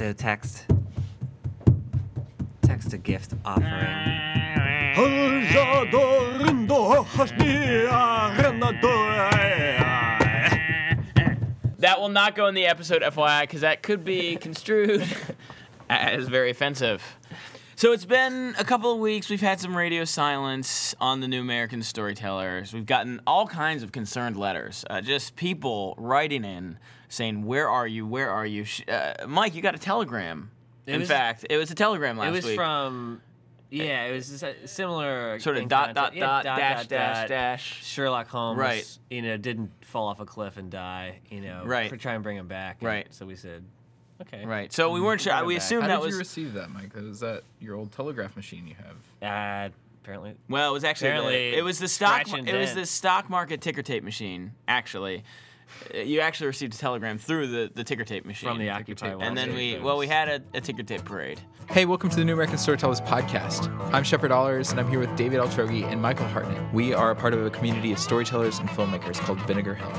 So text text a gift offering. That will not go in the episode, FYI, because that could be construed as very offensive. So it's been a couple of weeks. We've had some radio silence on the New American Storytellers. We've gotten all kinds of concerned letters, uh, just people writing in saying, "Where are you? Where are you?" Uh, Mike, you got a telegram. It in was- fact, it was a telegram last week. It was week. from, yeah, it was a similar sort of dot dot. Yeah, dot dot, dash dash dash. Sherlock Holmes, Right. You know, didn't fall off a cliff and die. You know, Right. For try and bring him back. Right. So we said, okay. Right. So we weren't sure. Bring it We back. assumed How that did was you receive that, Mike? Was that your old telegraph machine you have? Uh, apparently, Well, it was actually the, Apparently, it was the stock scratch and it was dent. the stock market ticker tape machine. Actually, Uh, you actually received a telegram through the, the ticker tape machine from the Occupy Wall and then we well we had a, a ticker tape parade. Hey, welcome to the New American Storytellers podcast. I'm Shepard Allers, and I'm here with David Altrogi and Michael Hartnett. We are a part of a community of storytellers and filmmakers called Vinegar Hill.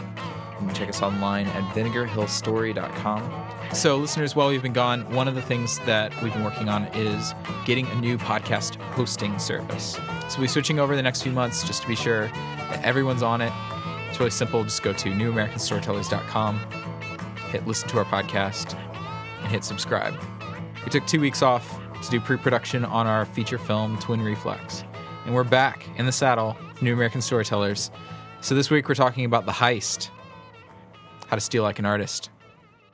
You can check us online at vinegarhillstory.com. So, listeners, while we've been gone, one of the things that we've been working on is getting a new podcast hosting service. So, we'll be switching over the next few months just to be sure that everyone's on it. It's really simple. Just go to newamericanstorytellers.com, hit listen to our podcast, and hit subscribe. We took two weeks off to do pre production on our feature film, Twin Reflex. And we're back in the saddle, New American Storytellers. So this week we're talking about The Heist How to Steal Like an Artist.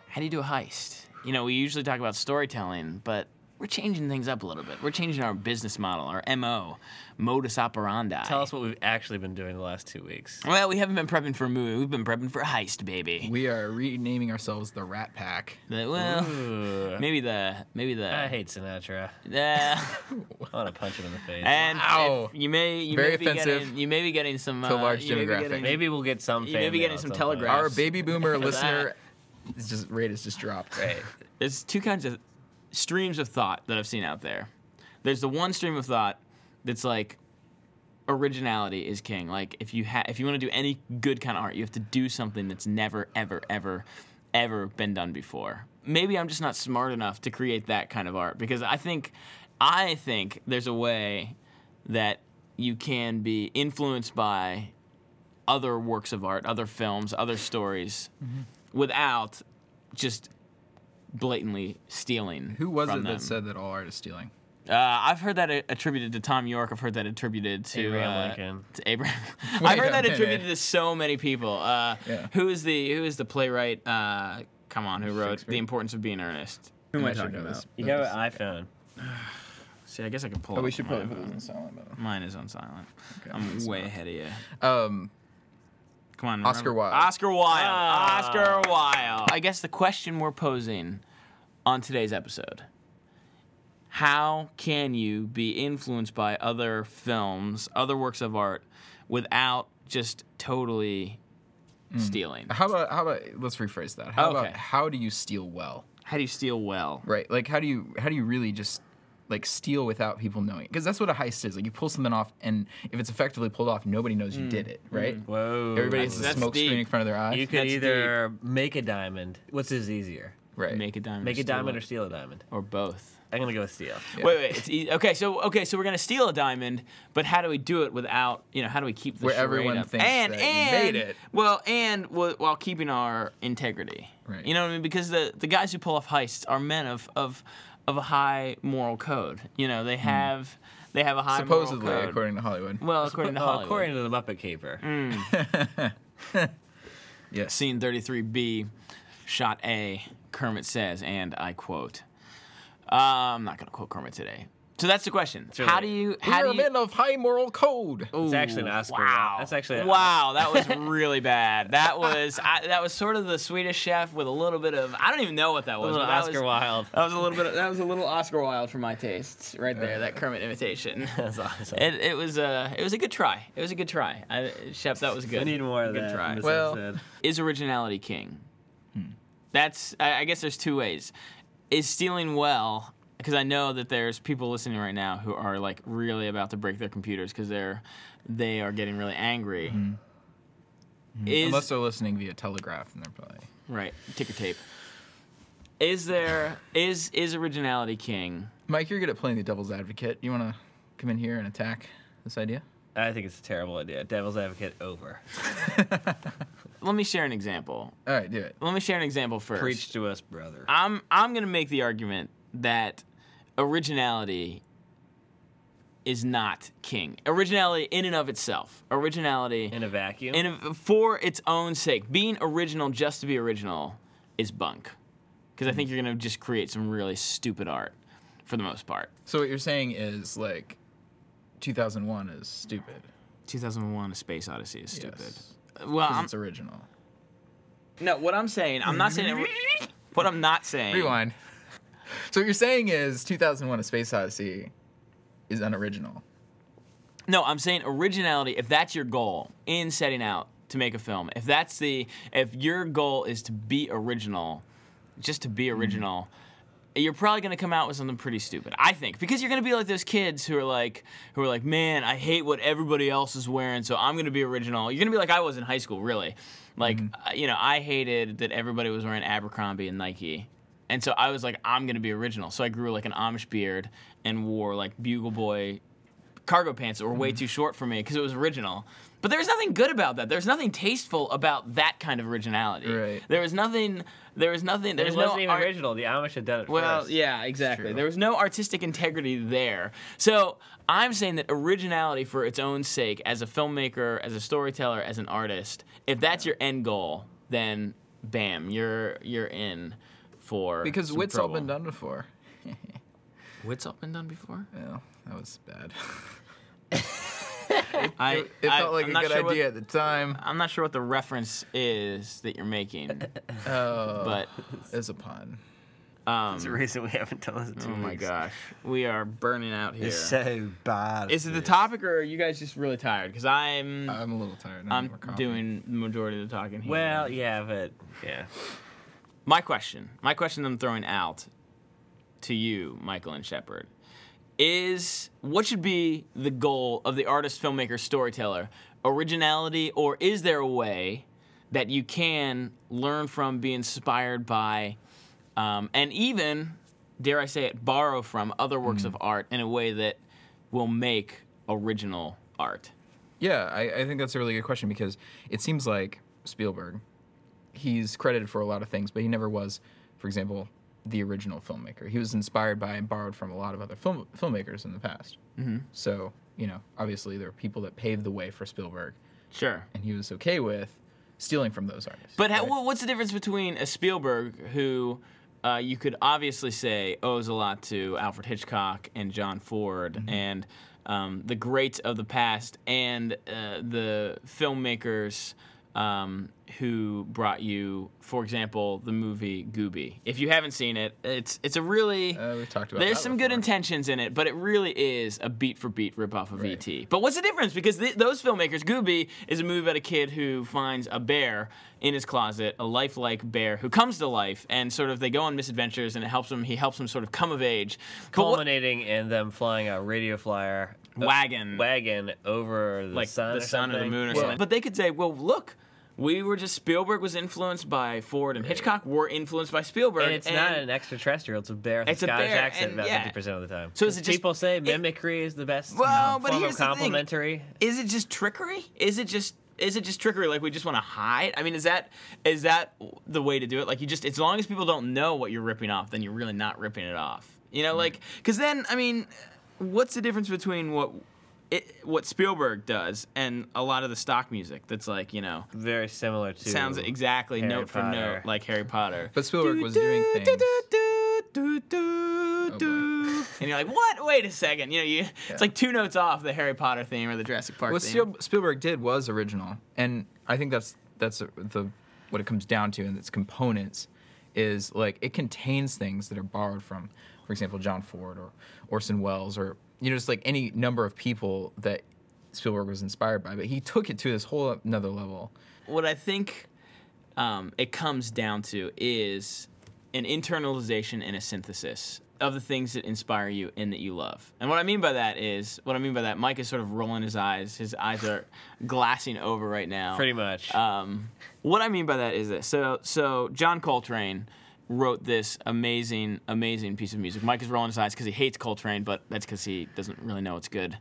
How do you do a heist? You know, we usually talk about storytelling, but we're changing things up a little bit. We're changing our business model, our MO, modus operandi. tell us what we've actually been doing the last two weeks. Well, we haven't been prepping for a movie. We've been prepping for a heist, baby. We are renaming ourselves the Rat Pack. The- well, Ooh. maybe the maybe the I hate Sinatra. Yeah. I want to punch him in the face. And Wow. you may you Very may be offensive getting you may be getting some to a uh, large you may be demographic. getting- Maybe we'll get some. You may be getting some point. telegraph. Our baby boomer For listener is just rate has just dropped. Right. There's two kinds of streams of thought that I've seen out there. There's the one stream of thought that's like originality is king. Like if you ha- if you want to do any good kind of art, you have to do something that's never ever ever ever been done before. Maybe I'm just not smart enough to create that kind of art because I think I think there's a way that you can be influenced by other works of art, other films, other stories mm-hmm. without just blatantly stealing. Who was from it them. that said that all art is stealing? Uh, I've heard that attributed to Thom Yorke. I've heard that attributed to Abraham uh, Lincoln. To Abraham. Wait I've heard a that minute. attributed to so many people. Uh, Yeah. Who is the Who is the playwright? Uh, come on, who wrote The Importance of Being Earnest? Who am I I talking about? You have an iPhone. See, I guess I can pull. Oh, we should probably put phone. this on silent. though. Mine is on silent. Okay, I'm way fine. ahead of you. Um, Come on, Oscar remember- Wilde. Oscar Wilde. Ah. Oscar Wilde. I guess the question we're posing on today's episode: How can you be influenced by other films, other works of art, without just totally stealing? how about how about let's rephrase that. How Okay. about how do you steal well? How do you steal well? Right. Like how do you how do you really just like steal without people knowing? Because that's what a heist is. Like you pull something off, and if it's effectively pulled off, nobody knows you mm. did it. Right. Mm. Whoa. Everybody has a that's smoke screen in front of their eyes. You could That's either make a diamond. What's is easier? right. Make a diamond. Make or a steal diamond it? or steal a diamond? or both. I'm gonna go with steal. Yeah. Wait, wait. It's e- okay. So, okay. So we're gonna steal a diamond, but how do we do it without, you know, how do we keep the Where everyone up? thinks and that you made it. well, and w- while keeping our integrity. Right. You know what I mean? Because the the guys who pull off heists are men of of of a high moral code. You know, they have they have a high Hmm. Supposedly, moral code. according to Hollywood. well, according to Hollywood. according to the Muppet Caper. yes. Scene 33B, shot A, Kermit says, and I quote. Uh, I'm not gonna quote Kermit today. So that's the question. really- how do you? We How are do you? men of high moral code. It's actually an Oscar. Wow. That's actually a- wow. That was really bad. That was I, that was sort of the Swedish Chef with a little bit of I don't even know what that A was. little Oscar was, Wilde. That was a little bit. Of, that was a little Oscar Wilde for my tastes, right there. That Kermit imitation. That's awesome. It, it was a it was a good try. It was a good try. I, Chef, that was good. I need more of good that. try. Well- episode. Is originality king? Hmm. That's I, I guess there's two ways. Is stealing well? Because I know that there's people listening right now who are like really about to break their computers because they're they are getting really angry. Mm-hmm. Mm-hmm. Is Unless they're listening via telegraph, and they're probably right ticker tape. is there is is originality king? Mike, you're good at playing the devil's advocate. You want to come in here and attack this idea? I think it's a terrible idea. Devil's advocate over. Let me share an example. All right, do it. Let me share an example first. Preach to us, brother. I'm I'm gonna make the argument that originality is not king. Originality in and of itself. Originality In a vacuum. in a, for its own sake. Being original just to be original is bunk. Because I think hmm. you're gonna just create some really stupid art for the most part. So what you're saying is like 2001 is stupid. 2001: A Space Odyssey is stupid. Yes. Uh, well, 'Cause I'm, it's original. no. What I'm saying, I'm not saying. It, what I'm not saying. Rewind. So what you're saying is 2001: A Space Odyssey is unoriginal. No, I'm saying originality. If that's your goal in setting out to make a film, if that's the, if your goal is to be original, just to be original, you're probably gonna come out with something pretty stupid. I think because you're gonna be like those kids who are like, who are like, man, I hate what everybody else is wearing, so I'm gonna be original. You're gonna be like I was in high school, really. Like, uh, you know, I hated that everybody was wearing Abercrombie and Nike. And so I was like, I'm gonna be original. So I grew like an Amish beard and wore like Bugle Boy cargo pants that were way mm-hmm. too short for me because it was original. But there was nothing good about that. There was nothing tasteful about that kind of originality. Right. There was nothing. There was nothing. There it was wasn't no even art- original. The Amish had done it well, first. yeah, exactly. There was no artistic integrity there. So I'm saying that originality for its own sake, as a filmmaker, as a storyteller, as an artist, if that's your end goal, then bam, you're you're in for Because some wit's all trouble. been done before. Wit's all been done before. Yeah, that was bad. I It, it I- felt like I'm a good sure what- idea at the time. I'm not sure what the reference is that you're making, Oh, but it's a pun. um, That's the reason we haven't done this. in oh two my gosh, we are burning out here. It's so bad. Is it the topic, or are you guys just really tired? Because I'm I'm a little tired. I need I'm doing the majority of the talking here. Well, yeah, but yeah. My question, my question I'm throwing out to you, Michael and Shepard, is what should be the goal of the artist, filmmaker, storyteller? Originality, or is there a way that you can learn from, be inspired by, um, and even, dare I say it, borrow from other works of art in a way that will make original art? Yeah, I, I think that's a really good question because it seems like Spielberg, he's credited for a lot of things, but he never was, for example, the original filmmaker. He was inspired by and borrowed from a lot of other film, filmmakers in the past. Mm-hmm. So, you know, obviously there are people that paved the way for Spielberg, Sure. and he was okay with stealing from those artists. But right? wha- what's the difference between a Spielberg who uh, you could obviously say owes a lot to Alfred Hitchcock and John Ford Mm-hmm. and um, the greats of the past and uh, the filmmakers um, who brought you, for example, the movie Gooby. If you haven't seen it, it's it's a really Uh, we've talked about there's some good intentions in it, but it really is a beat for beat ripoff of Right. E.T. But what's the difference? Because th- those filmmakers, Gooby is a movie about a kid who finds a bear in his closet, a lifelike bear who comes to life, and sort of they go on misadventures, and it helps him. He helps him sort of come of age. What- Culminating in them flying a radio flyer uh, Wagon. wagon over the like sun, the or sun or the moon or Yeah. something. But they could say, well, look. We were just Spielberg was influenced by Ford and Hitchcock were influenced by Spielberg. And it's not an extraterrestrial; it's a bear with It's a a Scottish bear, accent and about yeah. fifty percent of the time. So is it just- people say mimicry is the best Well, but form here's of the thing. complimentary? is it just trickery? Is it just is it just trickery? Like we just want to hide? I mean, is that is that the way to do it? Like you just as long as people don't know what you're ripping off, then you're really not ripping it off. You know, hmm. like because then I mean, what's the difference between what it, what Spielberg does and a lot of the stock music that's like you know Very similar to sounds exactly Harry note for note like Harry Potter. But Spielberg was doing things. do, do, do, do, Oh, And you're like, what? Wait a second. You know, you Yeah. it's like two notes off the Harry Potter theme or the Jurassic Park what theme. Spiel- Spielberg did was original, and I think that's that's the what it comes down to, and its components is like it contains things that are borrowed from, for example, John Ford or Orson Welles or you know just like any number of people that Spielberg was inspired by, but he took it to this whole another level. what I think um, it comes down to is an internalization and a synthesis of the things that inspire you and that you love. And what I mean by that is, what I mean by that, Mike is sort of rolling his eyes. His eyes are glassing over right now. pretty much. Um, what I mean by that is this. So, so John Coltrane wrote this amazing, amazing piece of music. Mike is rolling his eyes because he hates Coltrane, but that's because he doesn't really know what's good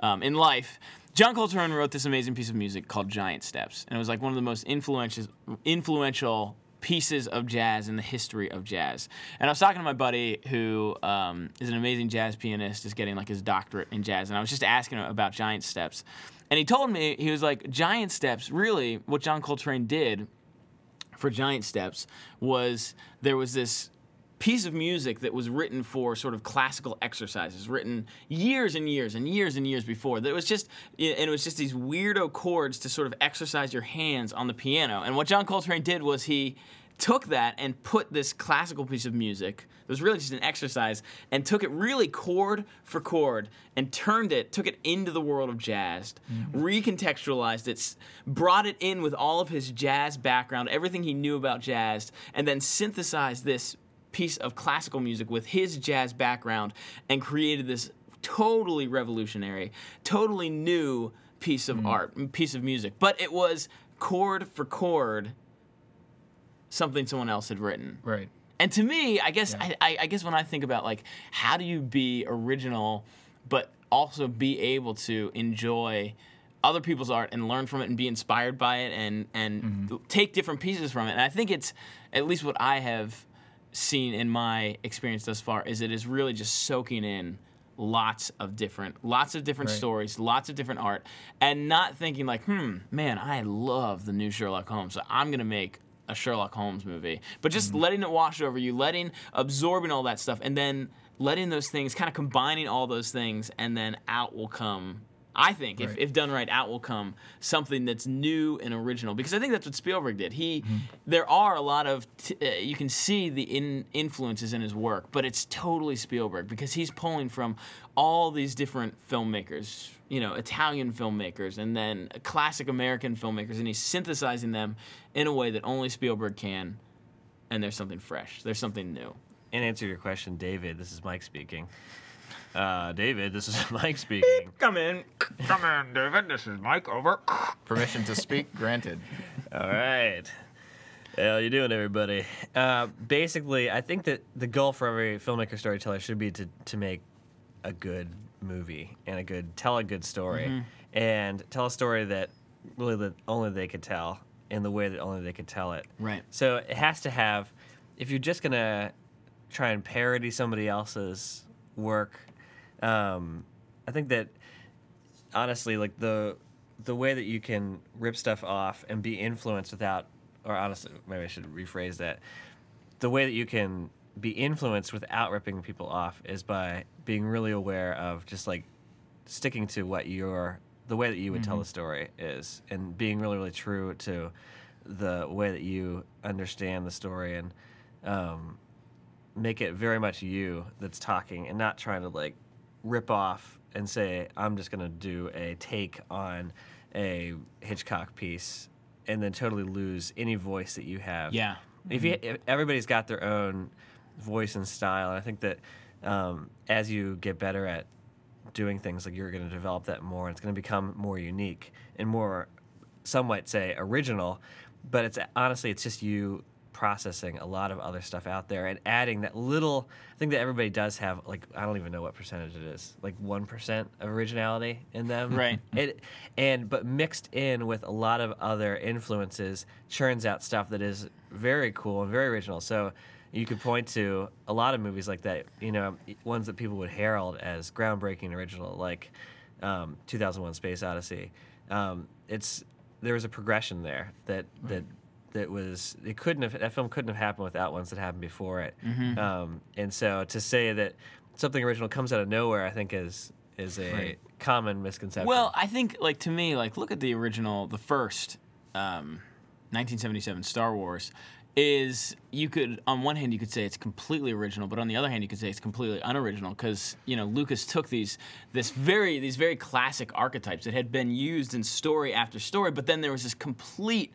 um, in life. John Coltrane wrote this amazing piece of music called Giant Steps, and it was like one of the most influential, influential pieces of jazz in the history of jazz. And I was talking to my buddy who um, is an amazing jazz pianist, is getting like his doctorate in jazz, and I was just asking him about Giant Steps. And he told me, he was like, Giant Steps, really, what John Coltrane did for Giant Steps was there was this piece of music that was written for sort of classical exercises, written years and years and years and years before. That was just, and it was just these weirdo chords to sort of exercise your hands on the piano. And what John Coltrane did was he took that and put this classical piece of music it was really just an exercise and took it really chord for chord and turned it took it into the world of jazz mm-hmm. recontextualized it brought it in with all of his jazz background everything he knew about jazz and then synthesized this piece of classical music with his jazz background and created this totally revolutionary totally new piece of mm-hmm. art piece of music but it was chord for chord something someone else had written. Right. And to me, I guess yeah. I, I guess when I think about like how do you be original, but also be able to enjoy other people's art and learn from it and be inspired by it and and mm-hmm. take different pieces from it. And I think it's at least what I have seen in my experience thus far is it is really just soaking in lots of different lots of different right. stories lots of different art and not thinking like hmm man i love the new sherlock holmes so i'm going to make a Sherlock Holmes movie, but just mm-hmm. letting it wash over you, letting absorbing all that stuff, and then letting those things kind of combining all those things, and then out will come. I think right. if, if done right, out will come something that's new and original. Because I think that's what Spielberg did. He, mm-hmm. there are a lot of, t- uh, you can see the in influences in his work, but it's totally Spielberg because he's pulling from all these different filmmakers you know, Italian filmmakers and then classic American filmmakers, and he's synthesizing them in a way that only Spielberg can. And there's something fresh. There's something new. In answer to your question, David, this is Mike speaking. Uh, David, this is Mike speaking. Come in. Come in, David. This is Mike. Over. Permission to speak granted. All right. How you doing, everybody? Uh, basically, I think that the goal for every filmmaker storyteller should be to, to make a good movie and a good tell a good story mm-hmm. and tell a story that really that only they could tell in the way that only they could tell it. Right. So it has to have if you're just gonna try and parody somebody else's work, um, I think that honestly, like the the way that you can rip stuff off and be influenced without, or honestly, maybe I should rephrase that. The way that you can be influenced without ripping people off is by being really aware of just like sticking to what your the way that you would mm-hmm. tell the story is and being really really true to the way that you understand the story and um, make it very much you that's talking and not trying to like rip off and say i'm just going to do a take on a hitchcock piece and then totally lose any voice that you have yeah if, you, if everybody's got their own voice and style. And I think that um, as you get better at doing things, like you're going to develop that more, and it's going to become more unique and more, some might say, original. But it's honestly, it's just you processing a lot of other stuff out there and adding that little I think that everybody does have like I don't even know what percentage it is like one percent of originality in them. Right. It and but mixed in with a lot of other influences churns out stuff that is very cool and very original. So you could point to a lot of movies like that, you know, ones that people would herald as groundbreaking original, like um, 2001: Space Odyssey. Um, it's there was a progression there that that that was it couldn't have that film couldn't have happened without ones that happened before it. Mm-hmm. Um, and so to say that something original comes out of nowhere, I think is is a right. common misconception. Well, I think like to me, like look at the original, the first. Um, 1977 Star Wars is you could on one hand you could say it's completely original but on the other hand you could say it's completely unoriginal because you know lucas took these this very these very classic archetypes that had been used in story after story but then there was this complete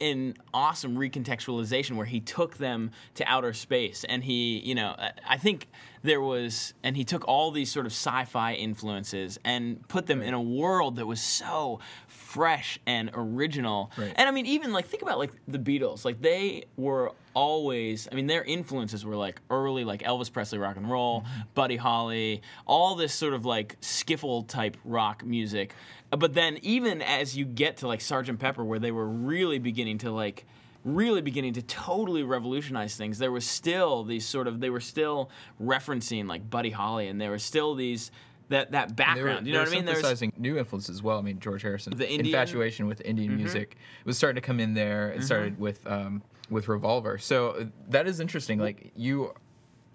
an awesome recontextualization where he took them to outer space and he you know i think there was, and he took all these sort of sci-fi influences and put them in a world that was so fresh and original. Right. And I mean, even like think about like the Beatles. Like they were always. I mean, their influences were like early, like Elvis Presley rock and roll, mm-hmm. Buddy Holly, all this sort of like skiffle type rock music. But then even as you get to like Sergeant Pepper, where they were really beginning to like really beginning to totally revolutionize things. There was still these sort of they were still referencing like Buddy Holly, and there were still these that that They were, background. you know what I mean? There's synthesizing new influences as well. I mean, George Harrison, The Indian- infatuation with Indian music was starting to come in there. It started with um, with Revolver. So uh, that is interesting. Like you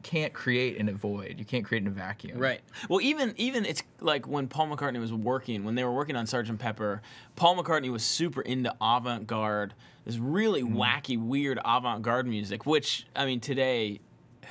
can't create in a void. You can't create in a vacuum. Right. Well, even even it's like when Paul McCartney was working, when they were working on Sgt. Pepper, Paul McCartney was super into avant-garde, this really mm. wacky, weird avant-garde music. Which I mean, today,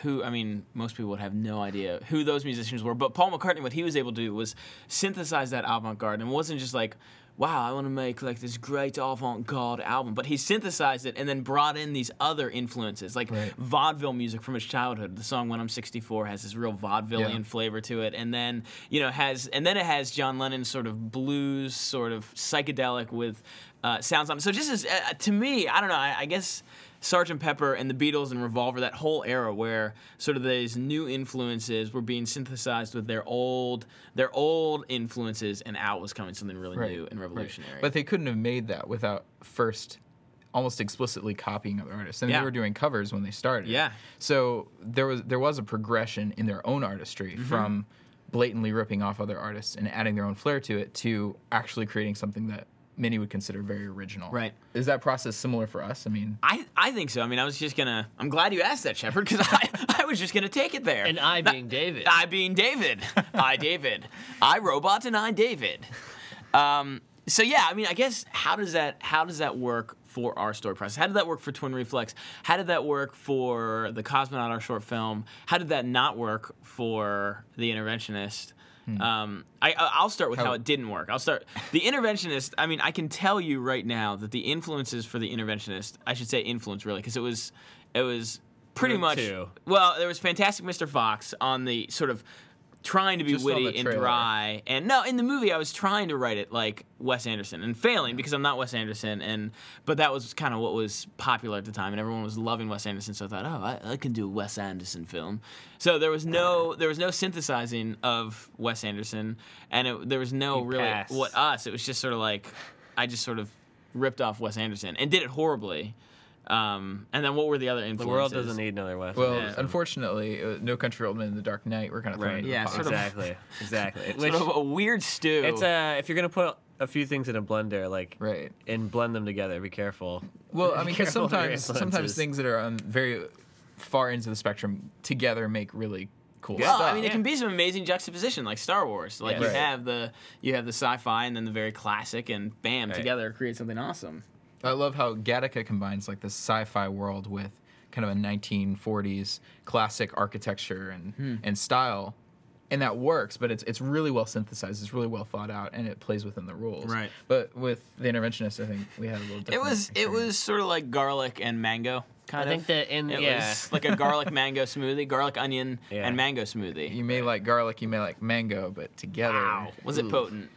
who I mean, most people would have no idea who those musicians were. But Paul McCartney, what he was able to do was synthesize that avant-garde, and it wasn't just like. Wow, I want to make like this great avant-garde album, but he synthesized it and then brought in these other influences, like Right. vaudeville music from his childhood. The song "When I'm 64" has this real vaudevillian Yeah. flavor to it, and then you know has and then it has John Lennon's sort of blues, sort of psychedelic with uh, sounds on. it. So just as uh, to me, I don't know. I, I guess Sergeant Pepper and the Beatles and Revolver, that whole era where sort of these new influences were being synthesized with their old their old influences, and out was coming something really Right. new and revolutionary. But they couldn't have made that without first almost explicitly copying other artists. And Yeah. they were doing covers when they started. Yeah. So there was there was a progression in their own artistry Mm-hmm. from blatantly ripping off other artists and adding their own flair to it to actually creating something that many would consider very original. Right. Is that process similar for us? I mean, I, I think so. I mean, I was just gonna. I'm glad you asked that, Shepard, because I, I was just gonna take it there. And I That- being David. I being David. I David. I robot and I David. Um, so yeah, I mean, I guess how does that how does that work for our story process? How did that work for Twin Reflex? How did that work for the Cosmonaut, our short film? How did that not work for the Interventionist? Um, I, I'll start with how, How- it didn't work. I'll start the Interventionist. I mean, I can tell you right now that the influences for the Interventionist, I should say influence really, because it was it was pretty much two. well, there was Fantastic Mr. Fox on the sort of trying to be Just witty and dry. And no, in the movie, I was trying to write it like Wes Anderson and failing because I'm not Wes Anderson. And but that was kind of what was popular at the time, and everyone was loving Wes Anderson. So I thought, oh, I, I can do a Wes Anderson film. So there was no there was no synthesizing of Wes Anderson, and it, there was no You really what us. It was just sort of like I just sort of ripped off Wes Anderson and did it horribly. Um, and then what were the other influences? The world doesn't need another Wes. well, Yeah. unfortunately, uh, No Country for Old Men and The Dark Knight, we're kind of thrown right? Yeah, sort of. exactly, exactly. Which sort of a weird stew. it's uh, if you're gonna put a few things in a blender, like Right. and blend them together, be careful. Well, I mean, because careful of your sometimes sometimes things that are on very far ends of the spectrum together make really cool Well, stuff. I mean, it can be some amazing juxtaposition, like Star Wars. Like Yeah. you Right. have the you have the sci-fi and then the very classic, and bam, Right. together create something awesome. I love how Gattaca combines like this sci-fi world with kind of a 1940s classic architecture and Hmm. and style, and that works. But it's it's really well synthesized. It's really well thought out, and it plays within the rules. Right. But with the interventionist, I think we had a little It different. was it was sort of like garlic and mango. Kind of I of. think that in it yeah, was like a garlic mango smoothie, garlic onion Yeah. and mango smoothie. You may like garlic, you may like mango, but together, Wow, was it potent?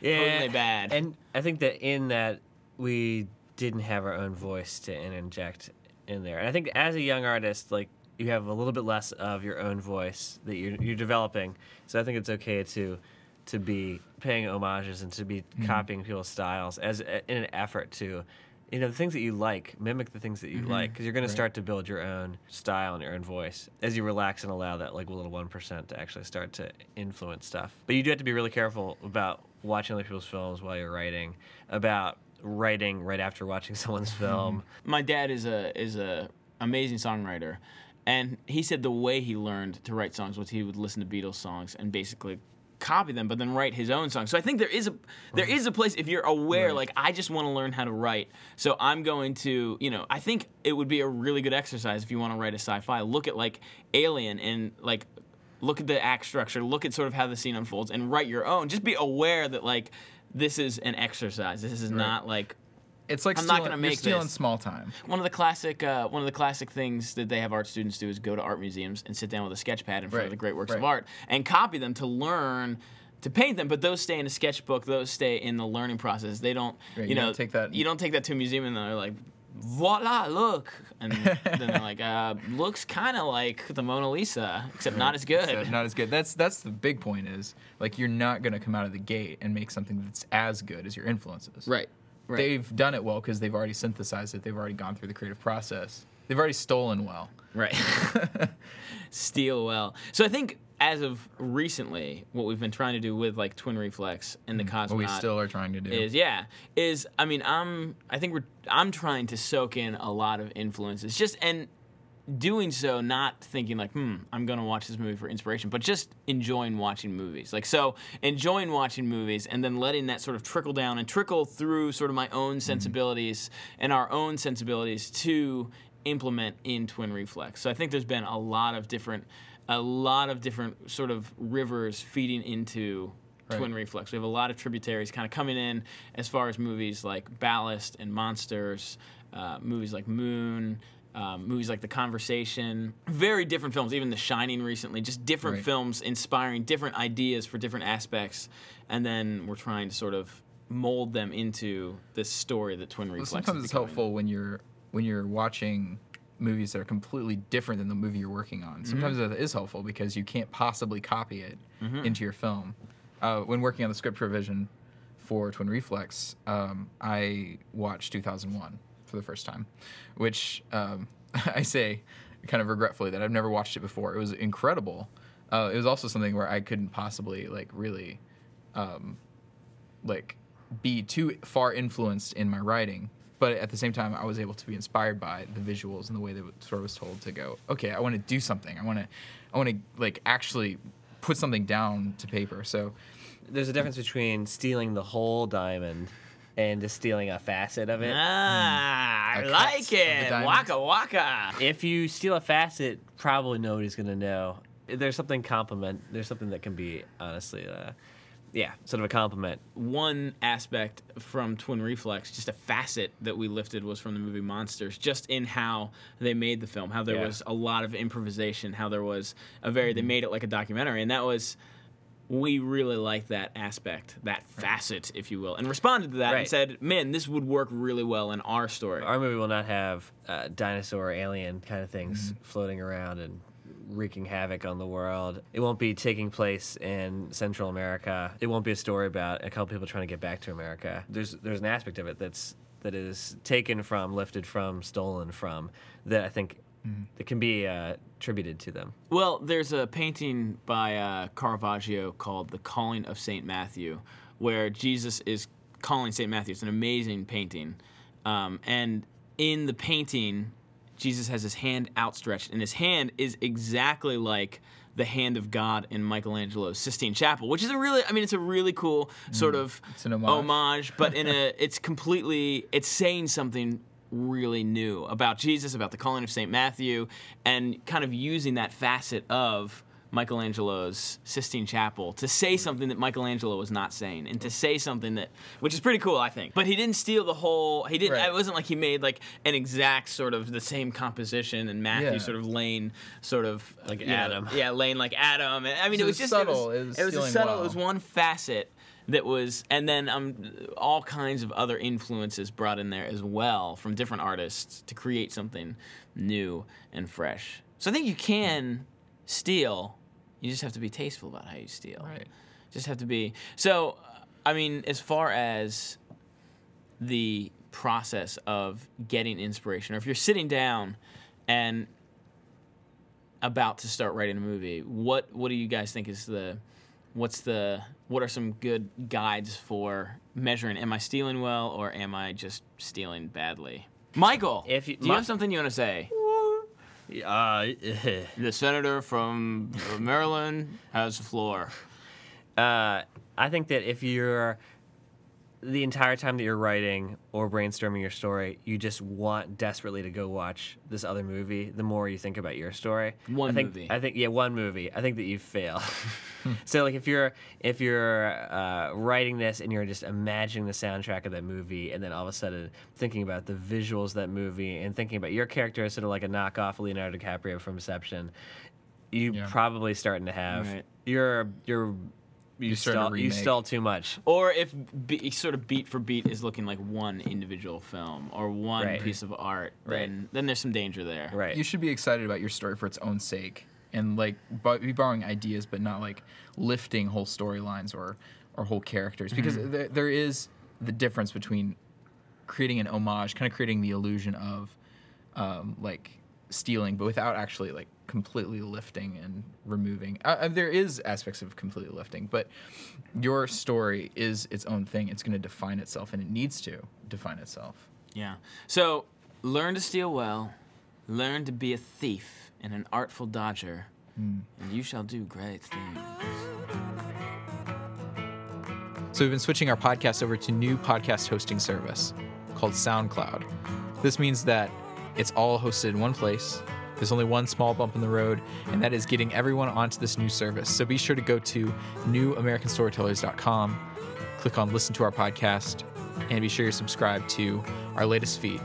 Yeah, Totally bad. And I think that in that we didn't have our own voice to inject in there. And I think as a young artist, like you have a little bit less of your own voice that you're you're developing. So I think it's okay to to be paying homages and to be mm-hmm. copying people's styles as uh, in an effort to you know the things that you like mimic the things that you mm-hmm. like because you're going to start to build your own style and your own voice as you relax and allow that like little 1% to actually start to influence stuff but you do have to be really careful about watching other people's films while you're writing about writing right after watching someone's film my dad is a is a amazing songwriter, and he said the way he learned to write songs was he would listen to Beatles songs and basically copy them, but then write his own songs. So I think there is a there is a place if you're aware, like I just want to learn how to write, so I'm going to you know I think it would be a really good exercise if you want to write a sci-fi. Look at like Alien and like look at the act structure, look at sort of how the scene unfolds, and write your own. Just be aware that like this is an exercise. This is not like It's like I'm not gonna you're make stealing this. small time. One of the classic, uh, one of the classic things that they have art students do is go to art museums and sit down with a sketch pad in front Right, of the great works of art and copy them to learn to paint them. But those stay in a sketchbook; those stay in the learning process. They don't, Right, you you know, don't take that- You don't take that to a museum and they're like, "Voila, look!" And then they're like, uh, "Looks kind of like the Mona Lisa, except not as good." So not as good. That's that's the big point. Is like you're not gonna come out of the gate and make something that's as good as your influences. right. Right. They've done it well because they've already synthesized it. They've already gone through the creative process. They've already stolen well. Right. Steal well. So I think as of recently, what we've been trying to do with like Twin Reflex and the Cosmonaut What we still are trying to do. is yeah is I mean I'm I think we're I'm trying to soak in a lot of influences just and doing so not thinking like hmm I'm gonna watch this movie for inspiration but just enjoying watching movies. Like so enjoying watching movies and then letting that sort of trickle down and trickle through sort of my own sensibilities and our own sensibilities to implement in Twin Reflex. So I think there's been a lot of different a lot of different sort of rivers feeding into Right. Twin Reflex. We have a lot of tributaries kind of coming in as far as movies like Ballast and Monsters, uh, movies like Moon, um, movies like The Conversation. Very different films, even The Shining recently, just different Right. films inspiring different ideas for different aspects. And then we're trying to sort of mold them into this story that Twin Well, Reflex sometimes is it's helpful when you're when you're watching movies that are completely different than the movie you're working on. Mm-hmm. Sometimes that is helpful because you can't possibly copy it into your film. Uh, when working on the script revision for Twin Reflex, um, I watched 2001 for the first time, which um, I say kind of regretfully that I've never watched it before. It was incredible. Uh, it was also something where I couldn't possibly like really like be too far influenced in my writing but at the same time i was able to be inspired by the visuals and the way that it sort of was told to go okay i want to do something i want to i want to like actually put something down to paper so There's a difference between stealing the whole diamond and just stealing a facet of it. Ah, I A cut like it. Waka waka. If you steal a facet, probably nobody's gonna know. There's something compliment. There's something that can be honestly, uh, yeah, sort of a compliment. one aspect from Twin Reflex, just a facet that we lifted was from the movie Monsters, just in how they made the film, how there Yeah. was a lot of improvisation, how there was a very, they made it like a documentary. And that was, we really liked that aspect, that facet, if you will, and responded to that and said, man, this would work really well in our story. Our movie will not have uh, dinosaur, alien kind of things floating around and wreaking havoc on the world. It won't be taking place in Central America. It won't be a story about a couple people trying to get back to America. There's there's an aspect of it that's that is taken from, lifted from, stolen from that I think that can be uh, attributed to them. Well, there's a painting by uh, Caravaggio called "The Calling of Saint Matthew," where Jesus is calling Saint Matthew. It's an amazing painting, um, and in the painting, Jesus has his hand outstretched, and his hand is exactly like the hand of God in Michelangelo's Sistine Chapel, which is a really, I mean, it's a really cool sort of Mm. An homage. homage, but in a, it's completely, it's saying something really new about Jesus, about the calling of St. Matthew, and kind of using that facet of Michelangelo's Sistine Chapel to say something that Michelangelo was not saying, and to say something that, which is pretty cool, I think. But he didn't steal the whole. He didn't. Right. It wasn't like he made like an exact sort of the same composition, and Matthew Yeah. sort of Lane sort of Like you know, Adam. yeah, Lane like Adam. I mean, So it was just subtle, It it was, was it was a stealing subtle. well. It was one facet that was, and then um, all kinds of other influences brought in there as well from different artists to create something new and fresh. So I think you can steal. You just have to be tasteful about how you steal. Right. Just have to be. So, I mean, as far as the process of getting inspiration, or if you're sitting down and about to start writing a movie, what what do you guys think is the what's the what are some good guides for measuring am I stealing well or am I just stealing badly? Michael, If you- do you my- have something you want to say? Uh, The senator from Maryland has the floor. uh, I think that if you're the entire time that you're writing or brainstorming your story, you just want desperately to go watch this other movie. The more you think about your story, One I think, movie. I think yeah, one movie. I think that you fail. so like if you're if you're uh, writing this and you're just imagining the soundtrack of that movie, and then all of a sudden thinking about the visuals of that movie and thinking about your character as sort of like a knockoff of Leonardo DiCaprio from Inception, you Yeah. probably starting to have Right. you're you're you You're starting to stall you stall too much. Or if be, sort of beat for beat is looking like one individual film or one Right. piece of art, Right. then then there's some danger there. Right. You should be excited about your story for its own sake, and like bu- be borrowing ideas, but not like lifting whole storylines or or whole characters, because Mm-hmm. there, there is the difference between creating an homage, kind of creating the illusion of um, like stealing, but without actually like completely lifting and removing. Uh, uh, there is aspects of completely lifting, but your story is its own thing. It's going to define itself, and it needs to define itself. Yeah. So learn to steal well, learn to be a thief and an artful dodger, and you shall do great things. So we've been switching our podcast over to new podcast hosting service called SoundCloud. This means that it's all hosted in one place. There's only one small bump in the road, and that is getting everyone onto this new service. So be sure to go to newamericanstorytellers.com, click on listen to our podcast, and be sure you're subscribed to our latest feed.